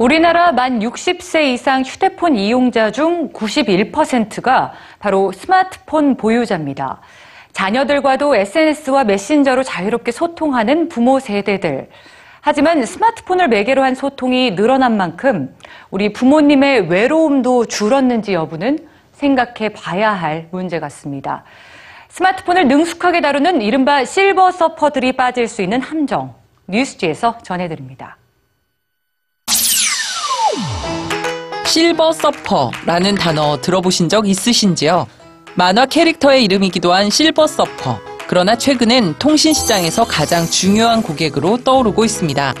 우리나라 만 60세 이상 휴대폰 이용자 중 91%가 바로 스마트폰 보유자입니다. 자녀들과도 SNS와 메신저로 자유롭게 소통하는 부모 세대들. 하지만 스마트폰을 매개로 한 소통이 늘어난 만큼 우리 부모님의 외로움도 줄었는지 여부는 생각해 봐야 할 문제 같습니다. 스마트폰을 능숙하게 다루는 이른바 실버 서퍼들이 빠질 수 있는 함정. 뉴스지에서 전해드립니다. 실버 서퍼라는 단어 들어보신 적 있으신지요? 만화 캐릭터의 이름이기도 한 실버 서퍼. 그러나 최근엔 통신 시장에서 가장 중요한 고객으로 떠오르고 있습니다.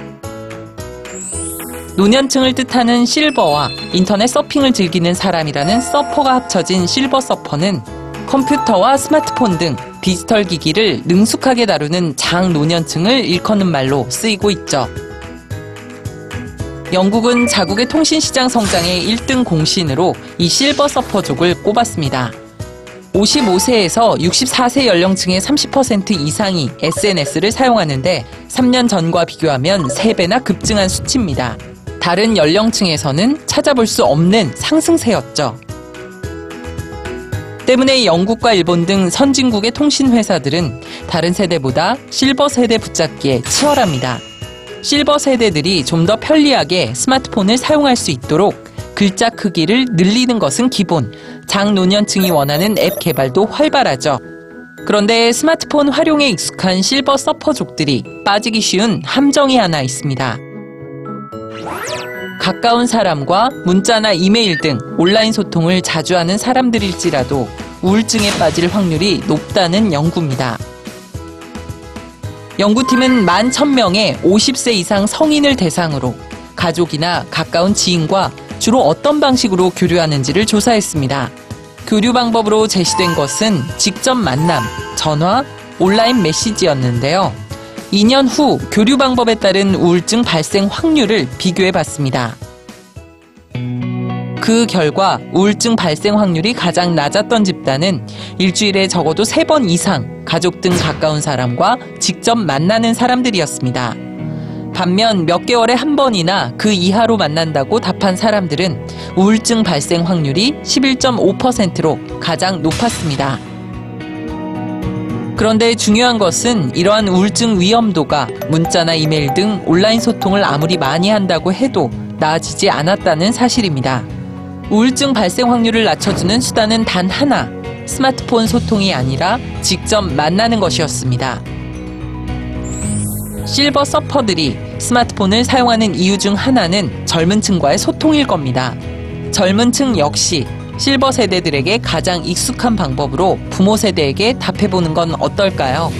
노년층을 뜻하는 실버와 인터넷 서핑을 즐기는 사람이라는 서퍼가 합쳐진 실버 서퍼는 컴퓨터와 스마트폰 등 디지털 기기를 능숙하게 다루는 장노년층을 일컫는 말로 쓰이고 있죠. 영국은 자국의 통신시장 성장의 1등 공신으로 이 실버 서퍼족을 꼽았습니다. 55세에서 64세 연령층의 30% 이상이 SNS를 사용하는데 3년 전과 비교하면 3배나 급증한 수치입니다. 다른 연령층에서는 찾아볼 수 없는 상승세였죠. 때문에 영국과 일본 등 선진국의 통신 회사들은 다른 세대보다 실버 세대 붙잡기에 치열합니다. 실버 세대들이 좀 더 편리하게 스마트폰을 사용할 수 있도록 글자 크기를 늘리는 것은 기본, 장노년층이 원하는 앱 개발도 활발하죠. 그런데 스마트폰 활용에 익숙한 실버 서퍼족들이 빠지기 쉬운 함정이 하나 있습니다. 가까운 사람과 문자나 이메일 등 온라인 소통을 자주 하는 사람들일지라도 우울증에 빠질 확률이 높다는 연구입니다. 연구팀은 만 1000명의 50세 이상 성인을 대상으로 가족이나 가까운 지인과 주로 어떤 방식으로 교류하는지를 조사했습니다. 교류 방법으로 제시된 것은 직접 만남, 전화, 온라인 메시지였는데요. 2년 후 교류 방법에 따른 우울증 발생 확률을 비교해 봤습니다. 그 결과 우울증 발생 확률이 가장 낮았던 집단은 일주일에 적어도 3번 이상 가족 등 가까운 사람과 직접 만나는 사람들이었습니다. 반면 몇 개월에 한 번이나 그 이하로 만난다고 답한 사람들은 우울증 발생 확률이 11.5%로 가장 높았습니다. 그런데 중요한 것은 이러한 우울증 위험도가 문자나 이메일 등 온라인 소통을 아무리 많이 한다고 해도 나아지지 않았다는 사실입니다. 우울증 발생 확률을 낮춰주는 수단은 단 하나, 스마트폰 소통이 아니라 직접 만나는 것이었습니다. 실버 서퍼들이 스마트폰을 사용하는 이유 중 하나는 젊은 층과의 소통일 겁니다. 젊은 층 역시 실버 세대들에게 가장 익숙한 방법으로 부모 세대에게 답해보는 건 어떨까요?